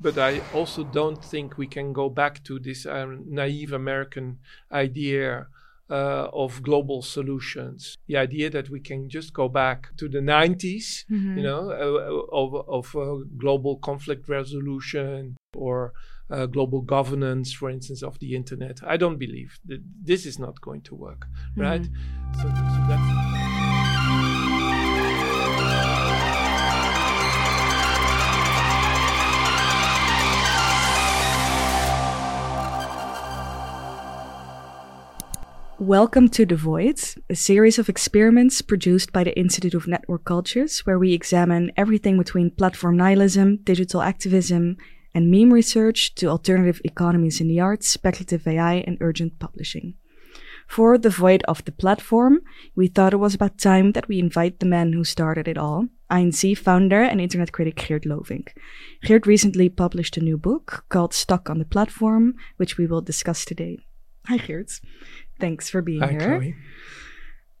But I also don't think we can go back to this um, naive American idea uh, of global solutions. The idea that we can just go back to the 90s, Mm-hmm. you know, uh, of, of uh, global conflict resolution or uh, global governance, for instance, of the internet. I don't believe that this is not going to work, right? So, so that's. Welcome to The Void, a series of experiments produced by the Institute of Network Cultures, where we examine everything between platform nihilism, digital activism, and meme research to alternative economies in the arts, speculative AI, and urgent publishing. For The Void of the Platform, we thought it was about time that we invite the man who started it all, INC founder and internet critic Geert Lovink. Geert recently published a new book called Stuck on the Platform, which we will discuss today. Hi, Geert. Thanks for being Hi, here. Chloë.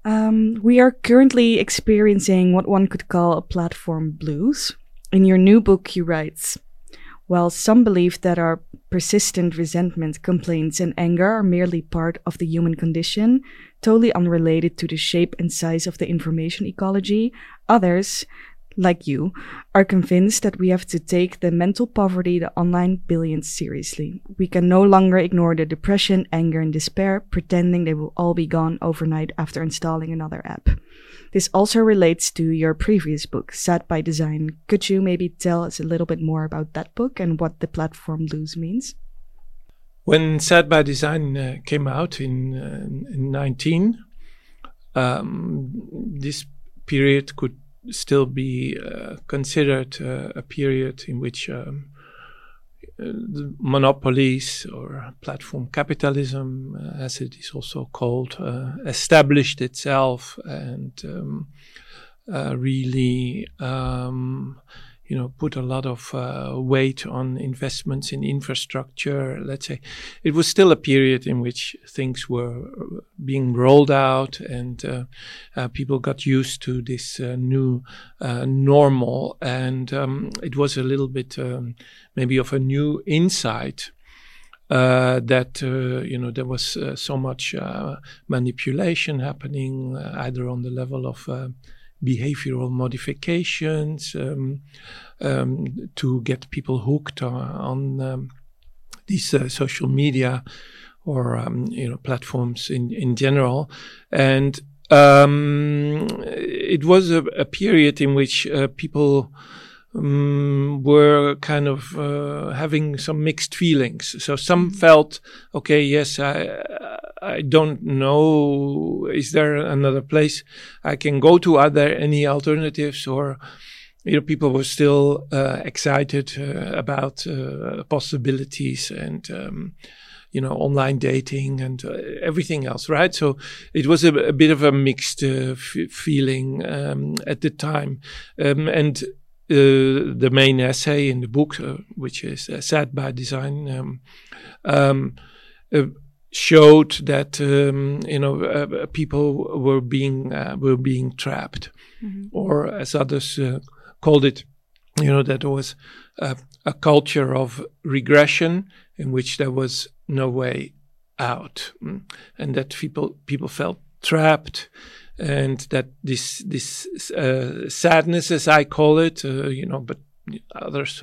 Um, we are currently experiencing what one could call a platform blues. In your new book, you write While some believe that our persistent resentment, complaints, and anger are merely part of the human condition, totally unrelated to the shape and size of the information ecology, others, like you, are convinced that we have to take the mental poverty, the online billions seriously. We can no longer ignore the depression, anger, and despair, pretending they will all be gone overnight after installing another app. This also relates to your previous book, Sad by Design. Could you maybe tell us a little bit more about that book and what the platform blues means? When Sad by Design uh, came out in, uh, in 19, um, this period could still be uh, considered uh, a period in which um, uh, monopolies or platform capitalism, uh, as it is also called, uh, established itself and um, really um, you know, put a lot of uh, weight on investments in infrastructure. Let's say it was still a period in which things were being rolled out and uh, uh, people got used to this uh, new uh, normal. And um, it was a little bit um, maybe of a new insight. Uh, that uh, you know there was uh, so much uh, manipulation happening uh, either on the level of uh, behavioral modifications um, um, to get people hooked on, on um, these uh, social media or um, you know platforms in in general, and um, it was a, a, period in which uh, people. Um, were kind of uh, having some mixed feelings. So some felt, okay, yes, I, I don't know. Is there another place I can go to? Are there any alternatives? Or, you know, people were still uh, excited uh, about uh, possibilities and, um, you know, online dating and uh, everything else, right? So it was a, a bit of a mixed uh, f- feeling um, at the time. Um, and uh, the main essay in the book, which is Sad by Design, um, um, showed that um, you know uh, people were being uh, were being trapped, mm-hmm. or as others uh, called it, you know that there was a culture of regression in which there was no way out, mm, and that people people felt trapped. And that this this uh, sadness, as I call it, uh, you know, but others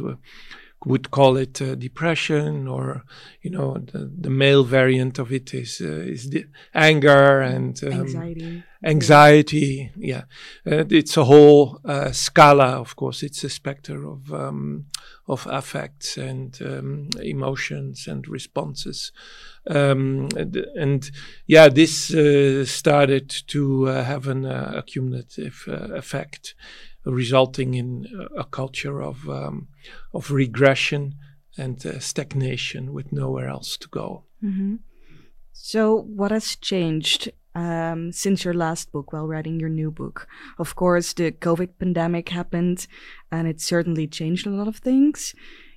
would call it uh, depression or you know the, the male variant of it is uh, is the anger and um, anxiety. anxiety yeah, yeah. Uh, it's a whole scala of course. It's a specter of um, of affects and um, emotions and responses. Um, and, and, yeah this uh, started to uh, have an uh, accumulative effect resulting in a culture of um, of regression and uh, stagnation with nowhere else to go. Mm-hmm. So, what has changed um, since your last book while writing your new book? Of course, the COVID pandemic happened, and it certainly changed a lot of things.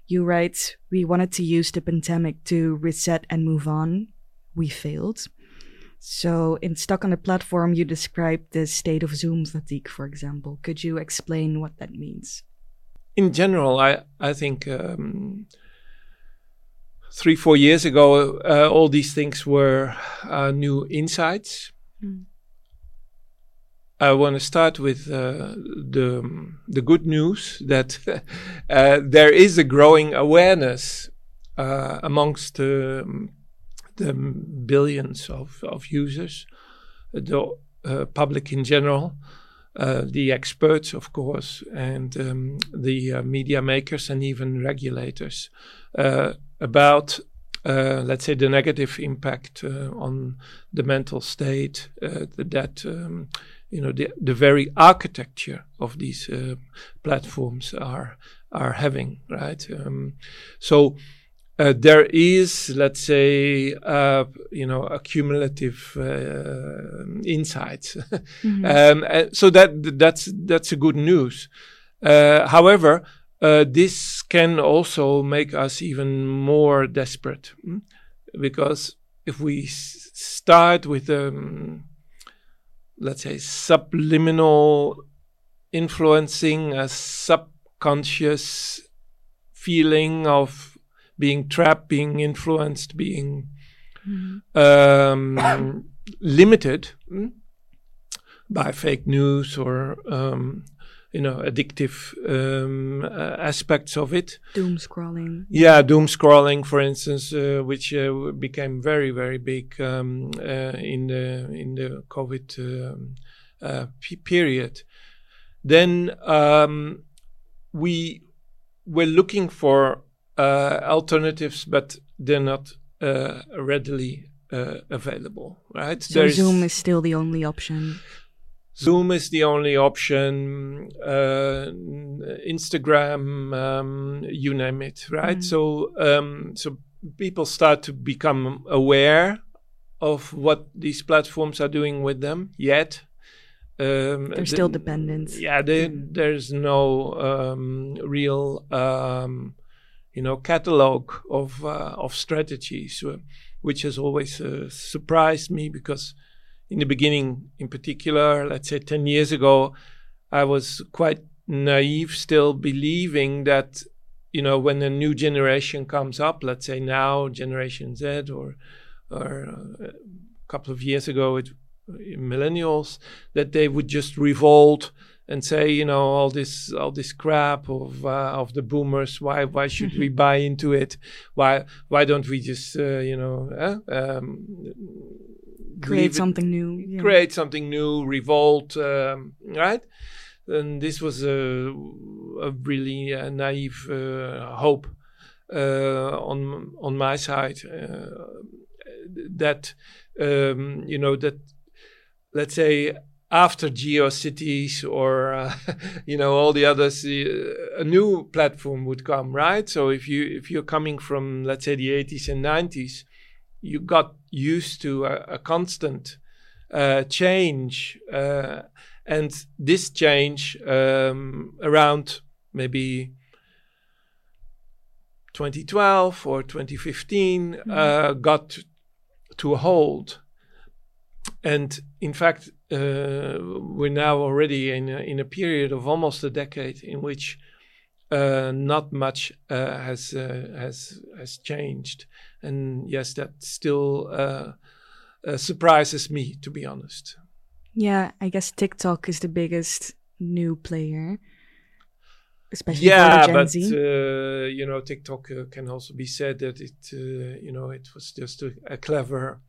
You write, "We wanted to use the pandemic to reset and move on. We failed." So, in Stuck on the Platform, you described the state of Zoom fatigue, for example. Could you explain what that means? in general, I I think um, three four years ago, uh, all these things were uh, new insights. Mm. I want to start with uh, the the good news that uh, there is a growing awareness uh, amongst um, the billions of, of users, the uh, public in general, uh, the experts, of course, and um, the uh, media makers and even regulators. About uh, let's say the negative impact uh, on the mental state uh, that um, you know the the very architecture of these platforms are are having right? Um, so uh, there is, let's say, uh, you know, accumulative uh, insights. mm-hmm. um, so that that's that's a good news. however, this can also make us even more desperate, mm? because if we s- start with, um, let's say, subliminal influencing, a subconscious feeling of being trapped, being influenced, being mm-hmm. um, limited mm, by fake news or um, you know addictive um, uh, aspects of it. Doom scrolling. Yeah, doom scrolling, for instance, uh, which uh, became very very big um, uh, in the in the COVID um, uh, p- period. Then um, we were looking for alternatives, but they're not uh, readily uh, available, right? So There's Zoom is still the only option. Zoom is the only option. Uh, Instagram, um, you name it, right? Mm. So, um, so people start to become aware of what these platforms are doing with them. Yet, um, there's still dependence. Yeah, they, mm. there's no um, real um, you know catalog of uh, of strategies, uh, which has always uh, surprised me because in the beginning, in particular, let's say ten years ago, I was quite naive, still believing that you know when a new generation comes up, let's say now Generation Z or or a couple of years ago it millennials that they would just revolt and say, you know, all this all this crap of uh, of the boomers. Why why should we buy into it? Why why don't we just uh, you know uh, um, create something new? Yeah. Create something new, revolt, um, right? And this was a, a really uh, naive uh, hope uh, on on my side that um, you know that let's say after GeoCities or uh, you know all the others, a new platform would come, right? So if you if you're coming from let's say the 80s and 90s, you got used to a, a constant uh, change, uh, and this change um, around maybe 2012 or 2015 mm-hmm. Uh, got to a hold, and in fact uh, we're now already in a, in a period of almost a decade in which uh, not much uh, has uh, has has changed, and yes, that still uh, uh, surprises me, to be honest. Yeah, I guess TikTok is the biggest new player, especially yeah, for Gen but Z. you know, TikTok can also be said that it you know it was just a, a clever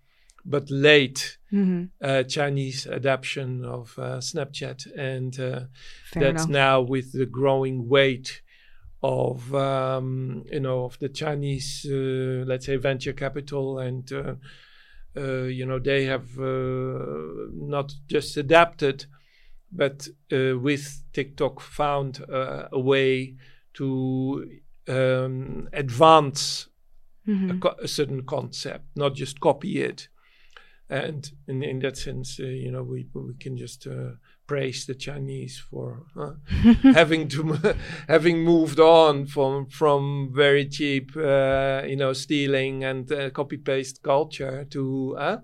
but late mm-hmm. uh, Chinese adaptation of uh, Snapchat, and uh, that's enough. now with the growing weight of um, you know of the Chinese, uh, let's say, venture capital, and uh, uh, you know they have not just adapted, but with TikTok found a way to um, advance mm-hmm. a, co- a certain concept, not just copy it and in, in that sense, uh, you know, we we can just uh, praise the Chinese for uh, having to having moved on from from very cheap, uh, you know, stealing and uh, copy paste culture to. Uh,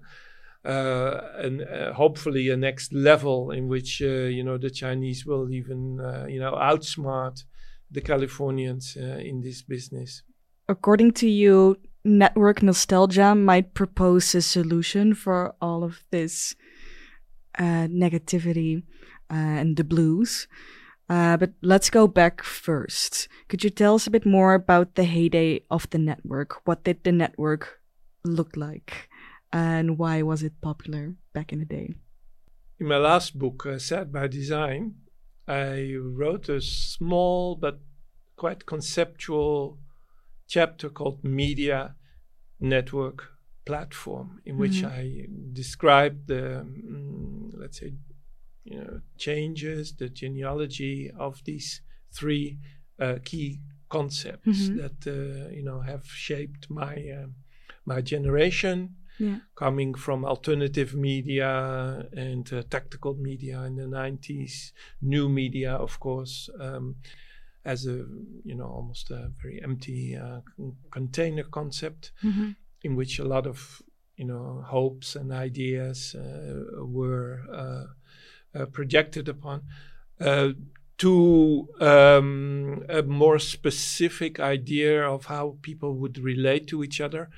and hopefully a next level in which you know the Chinese will even you know outsmart the Californians uh, in this business. According to you, network nostalgia might propose a solution for all of this uh, negativity uh, and the blues. Uh, but let's go back first. Could you tell us a bit more about the heyday of the network? What did the network look like? And why was it popular back in the day? In my last book, uh, Sad by Design, I wrote a small but quite conceptual chapter called Media Network Platform, in mm-hmm. which I described the, um, let's say, you know, changes, the genealogy of these three uh, key concepts mm-hmm. that uh, you know have shaped my uh, my generation. Yeah. Coming from alternative media and uh, tactical media in the 90s, new media, of course, um, as a you know almost a very empty uh, container concept, mm-hmm. in which a lot of you know hopes and ideas uh, were uh, projected upon uh, to um, a more specific idea of how people would relate to each other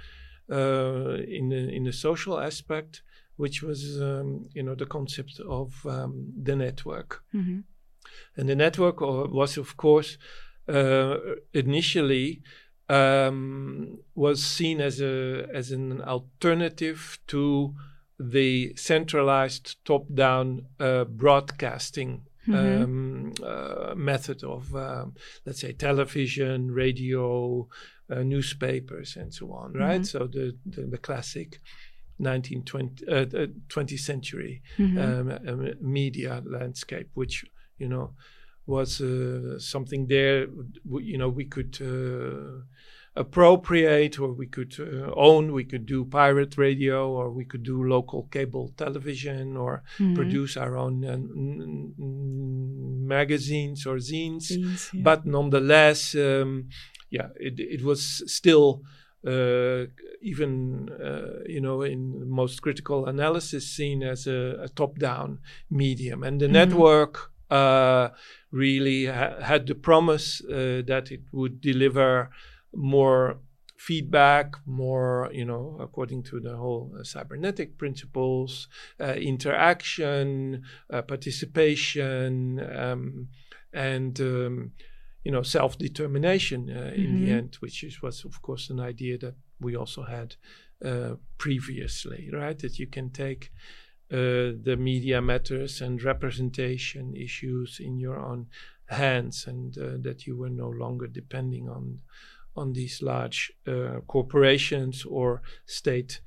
uh, in the, in the social aspect, which was um, you know the concept of um, the network, mm-hmm. And the network was of course uh, initially um, was seen as a as an alternative to the centralized top-down uh, broadcasting mm-hmm. um, uh, method of, um, let's say, television, radio, uh, newspapers, and so on. Mm-hmm. Right. So the the, the classic. 19th 20, 20th uh, century mm-hmm. um, um, media landscape, which you know was uh, something there. you know, we could uh, appropriate or we could uh, own we could do pirate radio or we could do local cable television or mm-hmm. produce our own uh, n- n- magazines or zines Zines, yeah. but nonetheless um, yeah it, it was still uh, even uh, you know in most critical analysis seen as a, a top-down medium and the mm-hmm. network uh, really ha- had the promise uh, that it would deliver more feedback, more, you know, according to the whole uh, cybernetic principles, uh, interaction, uh, participation, um, and, um, you know, self determination mm-hmm. in the mm-hmm. end, which is, was, of course, an idea that we also had uh, previously, right? That you can take. Uh, the media matters and representation issues in your own hands, and uh, that you were no longer depending on on these large uh, corporations or state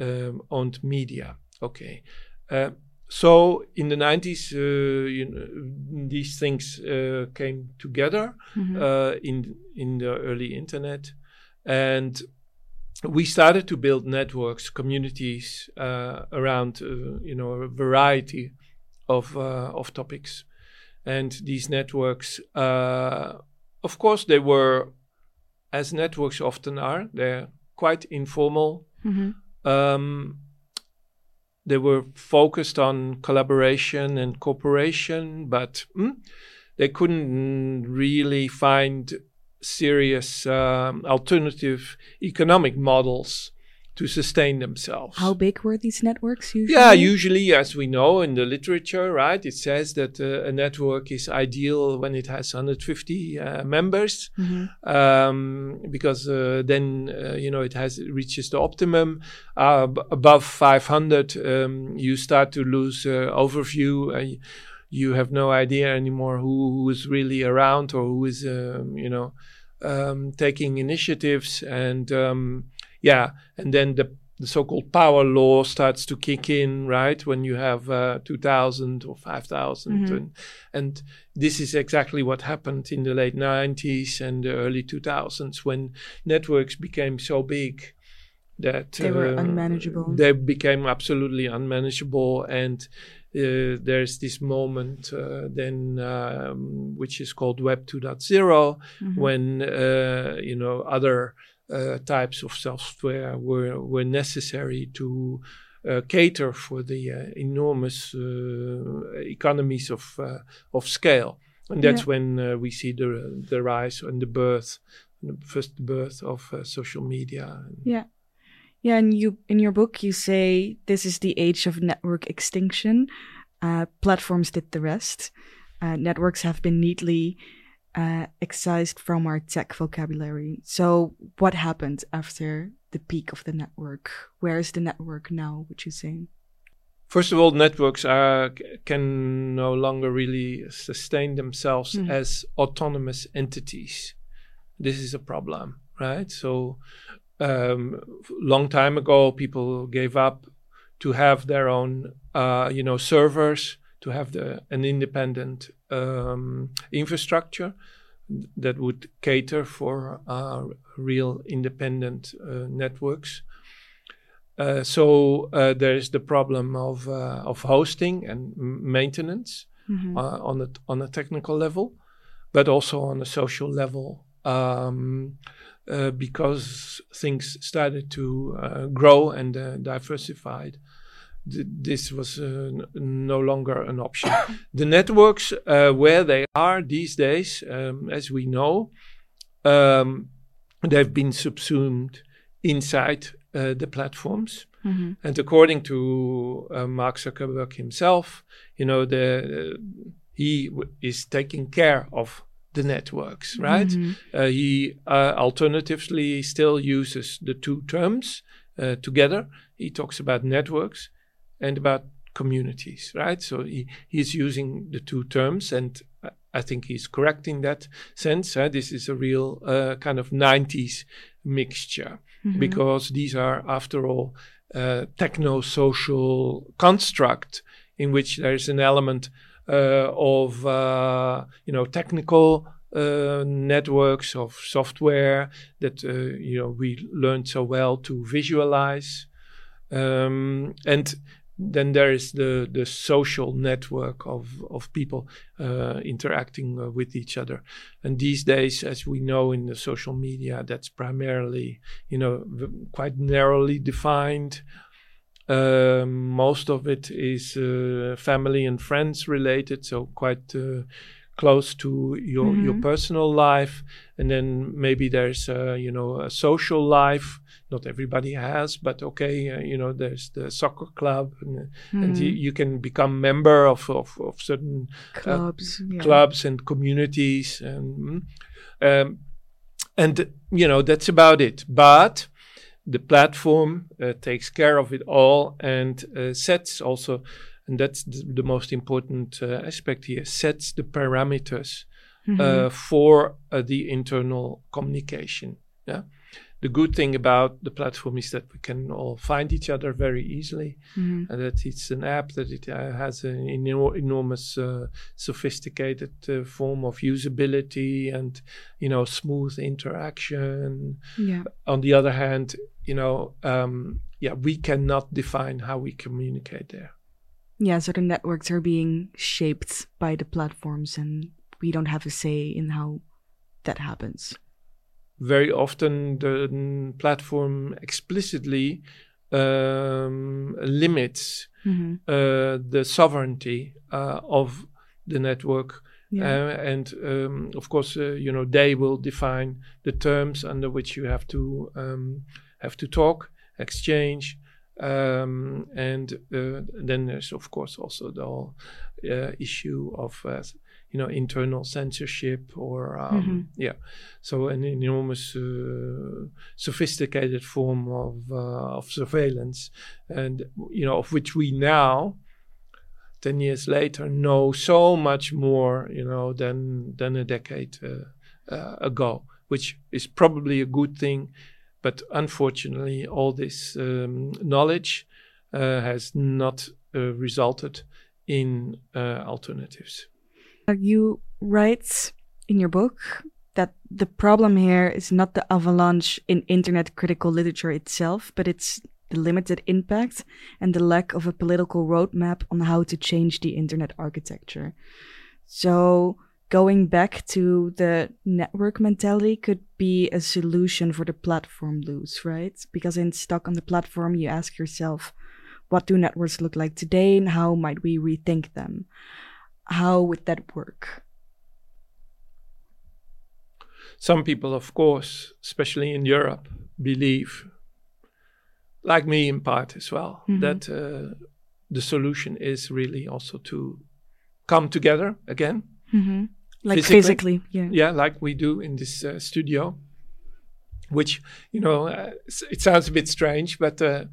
um, owned media. Okay. Uh, so in the 90s, uh, you know, these things uh, came together mm-hmm. Uh, in in the early internet, and we started to build networks, communities uh, around you know a variety of of topics, and these networks, of course, they were as networks often are. They're quite informal. Mm-hmm. Um, they were focused on collaboration and cooperation, but mm, they couldn't really find serious um, alternative economic models to sustain themselves. How big were these networks usually? Yeah, usually, as we know in the literature, right, it says that uh, a network is ideal when it has 150 uh, members, mm-hmm. um, because uh, then uh, you know it has it reaches the optimum. Uh, b- above 500, um, you start to lose uh, overview. you have no idea anymore who, who is really around or who is, um, you know, um, taking initiatives and um, yeah, and then the the so-called power law starts to kick in, right? When you have uh, 2,000 or 5,000. Mm-hmm. And, and this is exactly what happened in the late 90s and the early 2000s when networks became so big that they were uh, unmanageable. They became absolutely unmanageable. And uh, there's this moment uh, then, um, which is called Web 2.0, mm-hmm. when, uh, you know, other uh, types of software were, were necessary to uh, cater for the uh, enormous uh, economies of, uh, of scale and that's Yeah. when uh, we see the the rise and the birth, the first birth of uh, social media. Yeah. Yeah, and you in your book you say this is the age of network extinction. Uh, platforms did the rest. Uh, networks have been neatly uh, excised from our tech vocabulary. So, what happened after the peak of the network? Where is the network now? Would you say? First of all, networks are can no longer really sustain themselves Mhm. as autonomous entities. This is a problem, right? So, um, long time ago, people gave up to have their own, uh, you know, servers to have the an independent um, infrastructure that would cater for uh, real independent uh, networks. Uh, so uh, there is the problem of uh, of hosting and maintenance Mhm. uh, on a on a technical level, but also on a social level, um, uh, because things started to uh, grow and uh, diversified. Th- this was uh, no longer an option. the networks, uh, where they are these days, um, as we know, um, they've been subsumed inside uh, the platforms. Mhm. And according to uh, Mark Zuckerberg himself, you know, the he w- is taking care of the networks, right? Mhm. Uh, he uh, alternatively still uses the two terms uh, together. He talks about networks and about communities, right? So he, he's using the two terms, and I- think he's correct in that sense. This is a real uh, kind of 90s mixture Mhm. because these are, after all, uh, techno social construct in which there is an element of uh, you know technical uh, networks of software that uh, you know we learned so well to visualize, um, and then there is the the social network of of people uh, interacting uh, with each other, and these days, as we know in the social media, that's primarily you know quite narrowly defined. Um, most of it is uh, family and friends related, so quite uh, close to your your Mhm. personal life, and then maybe there's uh, you know a social life. Not everybody has, but okay, uh, you know there's the soccer club, and, and you, Mhm. you can become member of of, of certain clubs. yeah. clubs and communities and um, and you know that's about it but the platform uh, takes care of it all and uh, sets also and that's the, the most important uh, aspect here sets the parameters Mhm. uh, for uh, the internal communication yeah the good thing about the platform is that we can all find each other very easily Mhm. and that it's an app that it uh, has an enor- enormous uh, sophisticated uh, form of usability and you know smooth interaction Yeah. on the other hand you know um, yeah we cannot define how we communicate there Yeah, so the networks are being shaped by the platforms, and we don't have a say in how that happens. Very often the platform explicitly um, limits hmm uh, the sovereignty uh, of the network Yeah. Uh, and um, of course, uh, you know, they will define the terms under which you have to um, have to talk, exchange, um, and uh, then there's of course also the whole uh, issue of uh, you know internal censorship or um, Mhm. yeah, so an enormous uh, sophisticated form of uh, of surveillance, and you know of which we now 10 years later know so much more you know than than a decade uh, uh, ago which is probably a good thing. But unfortunately all this um, knowledge uh, has not uh, resulted in uh, alternatives You write in your book that the problem here is not the avalanche in internet critical literature itself, but it's the limited impact and the lack of a political roadmap on how to change the internet architecture. So, going back to the network mentality could be a solution for the platform blues, right? Because in Stuck on the Platform, you ask yourself, what do networks look like today and how might we rethink them? How would that work? some people, of course, especially in Europe, believe, like me in part as well, Mhm. that uh, the solution is really also to come together again. hmm Like Physically? physically, yeah. Yeah, like we do in this uh, studio, which, you know, uh, it sounds a bit strange, but uh,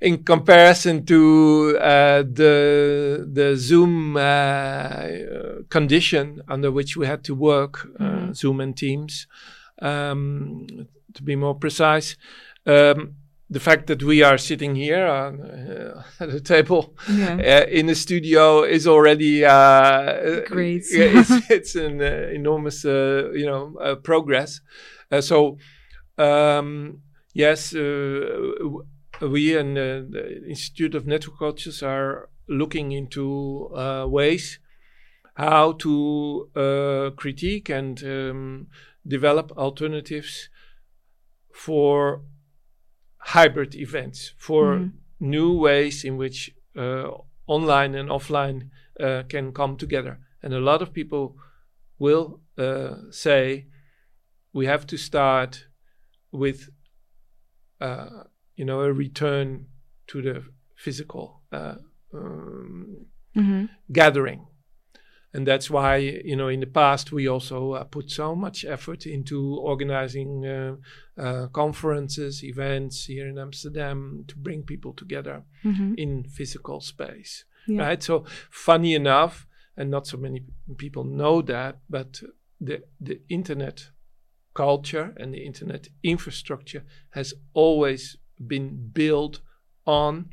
in comparison to uh, the the Zoom uh, uh, condition under which we had to work, uh, Mhm. Zoom and Teams, um, to be more precise, um, the fact that we are sitting here on, uh, at a table Yeah. uh, in the studio is already uh, Great. it's, it's an uh, enormous, uh, you know, uh, progress. Uh, so, um, yes, uh, w- we and uh, the Institute of Network Cultures are looking into uh, ways how to uh, critique and um, develop alternatives for hybrid events, for Mhm. new ways in which uh, online and offline uh, can come together. And a lot of people will uh, say we have to start with, uh, you know, a return to the physical uh, um, hmm gathering. And that's why, you know, in the past we also uh, put so much effort into organizing uh, uh, conferences, events here in Amsterdam to bring people together hmm in physical space. Yeah. Right. So, funny enough, and not so many people know that, but the the internet culture and the internet infrastructure has always been built on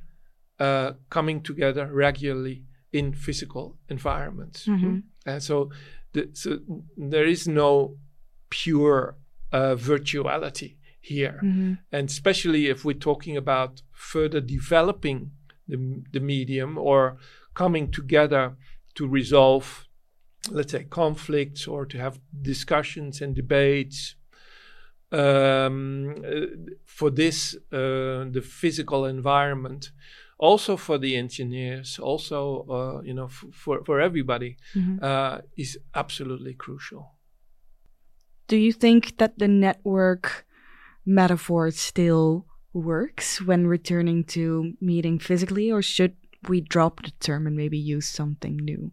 uh, coming together regularly in physical environments. Mhm. And so, the, so there is no pure uh, virtuality here hmm and especially if we're talking about further developing the, the medium or coming together to resolve let's say conflicts or to have discussions and debates um, for this uh, the physical environment also for the engineers also uh, you know for, for everybody hmm uh, is absolutely crucial Do you think that the network metaphor still works when returning to meeting physically, or should we drop the term and maybe use something new?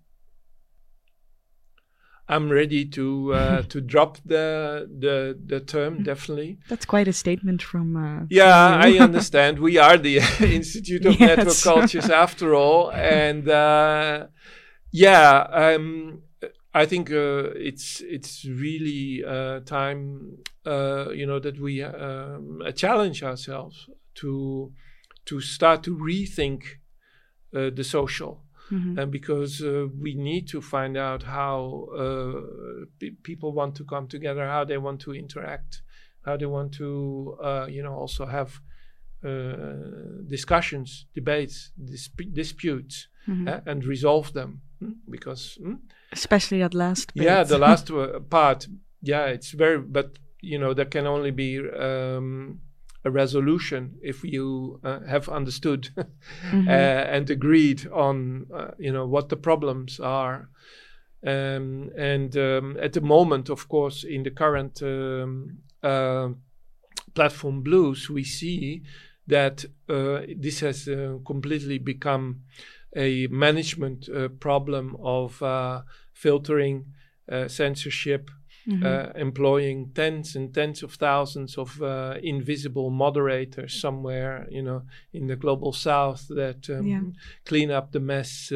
I'm ready to uh, to drop the the the term definitely. That's quite a statement from. Uh, Yeah, from I understand. We are the Institute of Network Cultures after all, and uh, yeah, um, I think uh, it's it's really uh, time, uh, you know, that we um, uh, challenge ourselves to to start to rethink uh, the social Mhm. and because uh, we need to find out how uh, pe- people want to come together, how they want to interact, how they want to, uh, you know, also have uh, discussions, debates, disp- disputes, Mhm. uh, and resolve them. mm, Because mm, Especially that last bit. yeah, the last uh, part, yeah, it's very, but you know, there can only be um, a resolution if you uh, have understood uh, and agreed on, uh, you know, what the problems are. Um, and um, at the moment, of course, in the current um, uh, platform blues, we see that uh, this has uh, completely become a management uh, problem of uh, filtering, uh, censorship, Mhm. uh, employing tens and tens of thousands of uh, invisible moderators somewhere, you know, in the global south that um, Yeah. clean up the mess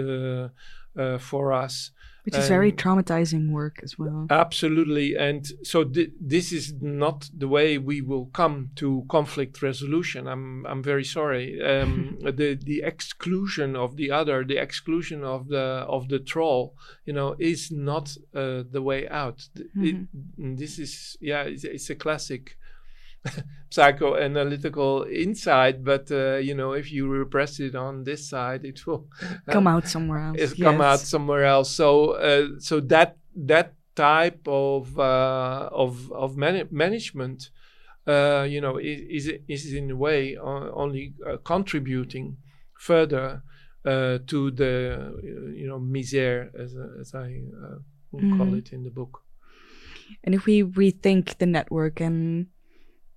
uh, for us. Which is very um, traumatizing work as well. Absolutely, and so thi- this is not the way we will come to conflict resolution. I'm I'm very sorry. Um, the the exclusion of the other, the exclusion of the of the troll, you know, is not uh, the way out. Th- it- this is yeah, it's, it's a classic psychoanalytical insight. But uh, you know, if you repress it on this side, it will come out somewhere else. it's come out somewhere else. So uh, so that that type of uh, of of man- management, uh, you know, is is, in a way only uh, contributing further uh, to the uh, you know misère as as I uh, call Mhm. it in the book. And if we rethink the network and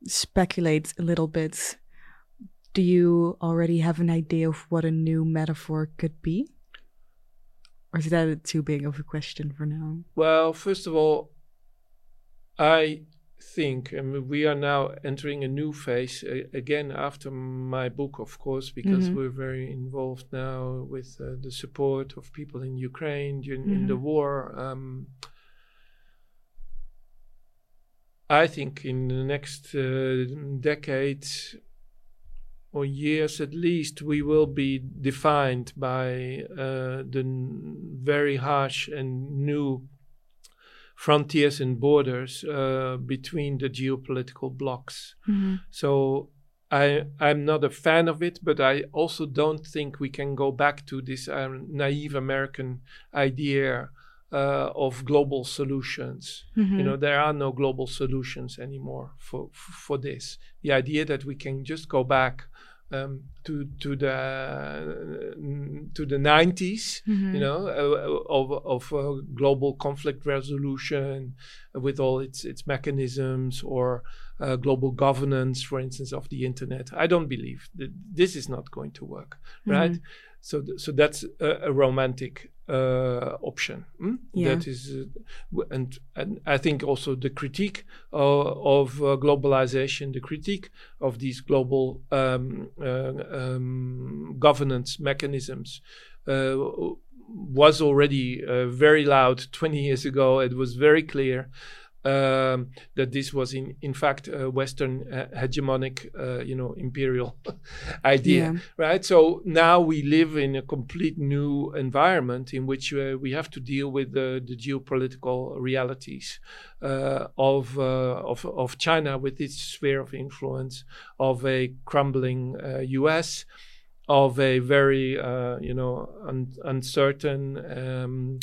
speculate a little bit, do you already have an idea of what a new metaphor could be? Or is that too big of a question for now? Well, first of all, I think, and we are now entering a new phase uh, again after my book, of course, because Mhm. we're very involved now with uh, the support of people in Ukraine in, in the Mhm. war. Um, I think in the next uh, decade or years at least, we will be defined by uh, the n- very harsh and new frontiers and borders uh, between the geopolitical blocks. So I I'm not a fan of it, but I also don't think we can go back to this um, naive American idea uh, of global solutions. You know, there are no global solutions anymore for for this. The idea that we can just go back um, to to the to the 90s you know, uh, of of uh, global conflict resolution with all its its mechanisms or uh, global governance, for instance, of the internet. I don't believe that this is not going to work, right? So th- so that's a, a romantic uh, option. hmm? Yeah. That is, uh, and and I think also the critique uh, of uh, globalization, the critique of these global um, uh, um, governance mechanisms uh, was already uh, very loud 20 years ago. It was very clear um, that this was in in fact a Western uh, hegemonic, uh, you know, imperial idea, Yeah. right? So now we live in a complete new environment in which uh, we have to deal with the, the geopolitical realities uh, of, uh, of of China with its sphere of influence, of a crumbling uh, U.S of a very uh, you know un- uncertain um,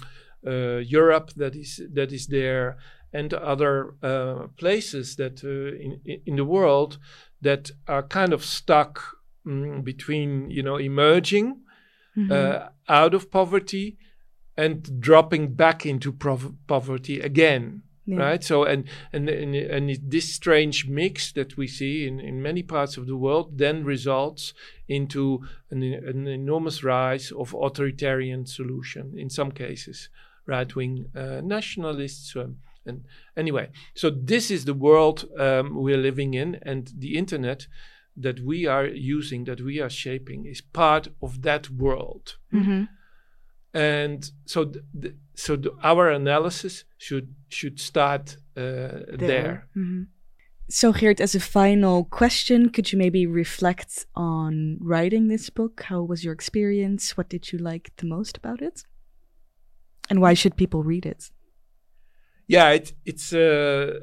uh, Europe that is that is there, and other uh, places that uh, in in the world that are kind of stuck mm, between you know emerging uh, out of poverty and dropping back into prov- poverty again Yeah. right so and and and, and this strange mix that we see in, in many parts of the world then results into an, an enormous rise of authoritarian solution in some cases right-wing uh, nationalists um, and anyway so this is the world um, we're living in and the internet that we are using that we are shaping is part of that world Mhm. and so th- so the, our analysis should should start uh, there. Mhm. So, Geert, as a final question, could you maybe reflect on writing this book? How was your experience? What did you like the most about it? And why should people read it? Yeah, it, it's uh,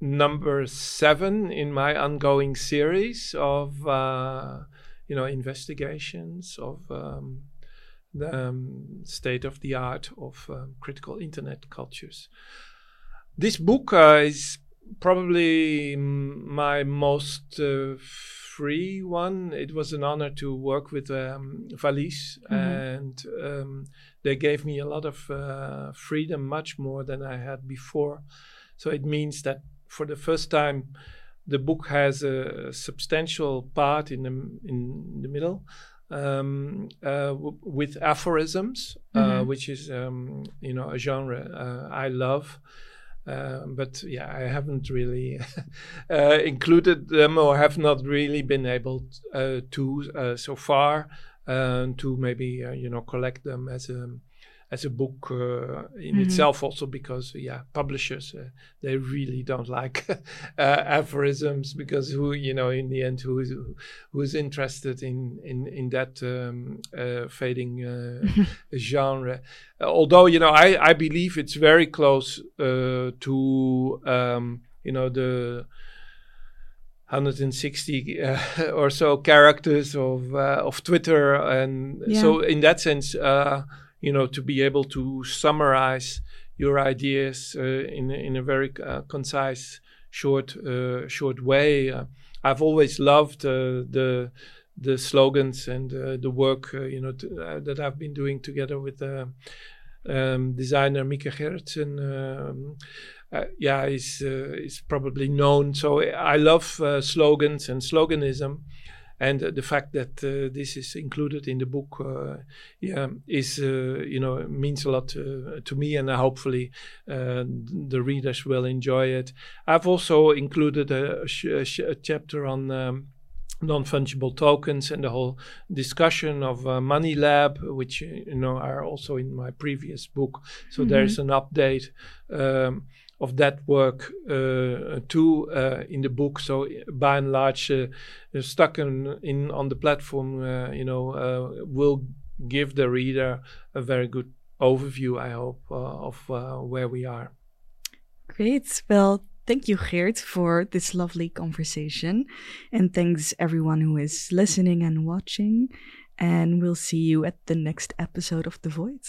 number seven in my ongoing series of uh, you know investigations of um, the um, state of the art of um, critical internet cultures. This book uh, is probably my most uh, free one. It was an honor to work with um, Valiz, and um, they gave me a lot of uh, freedom, much more than I had before. So it means that for the first time, the book has a substantial part in the in the middle. Um, uh, w- with aphorisms, uh, Mhm. which is um, you know a genre uh, I love, uh, but yeah, I haven't really uh, included them or have not really been able uh, to uh, so far uh, to maybe uh, you know collect them as a as a book uh, in Mhm. itself also because yeah publishers uh, they really don't like uh, aphorisms because who you know in the end who is who is interested in in in that um, uh, fading uh, genre Uh, although you know I I believe it's very close uh, to um, you know the 160 uh, or so characters of uh, of Twitter, and Yeah. so in that sense, uh, you know, to be able to summarize your ideas uh, in in a very uh, concise, short uh, short way. Uh, I've always loved uh, the the slogans and uh, the work uh, you know t- uh, that I've been doing together with uh, um, designer Mieke Gerritzen. Um, uh, yeah, is uh, is probably known. So I love uh, slogans and sloganism, and the fact that this is included in the book, yeah, is you know means a lot to, to me, and hopefully the readers will enjoy it. I've also included a, a, a chapter on. Um, non-fungible tokens and the whole discussion of uh, money lab which you know are also in my previous book so mm-hmm. there's an update um, of that work uh, too uh, in the book. So by and large, uh, stuck in, in, on the platform, uh, you know, uh, will give the reader a very good overview. I hope uh, of where we are. Great. Well, thank you, Geert, for this lovely conversation, and thanks everyone who is listening and watching. And we'll see you at the next episode of The Void.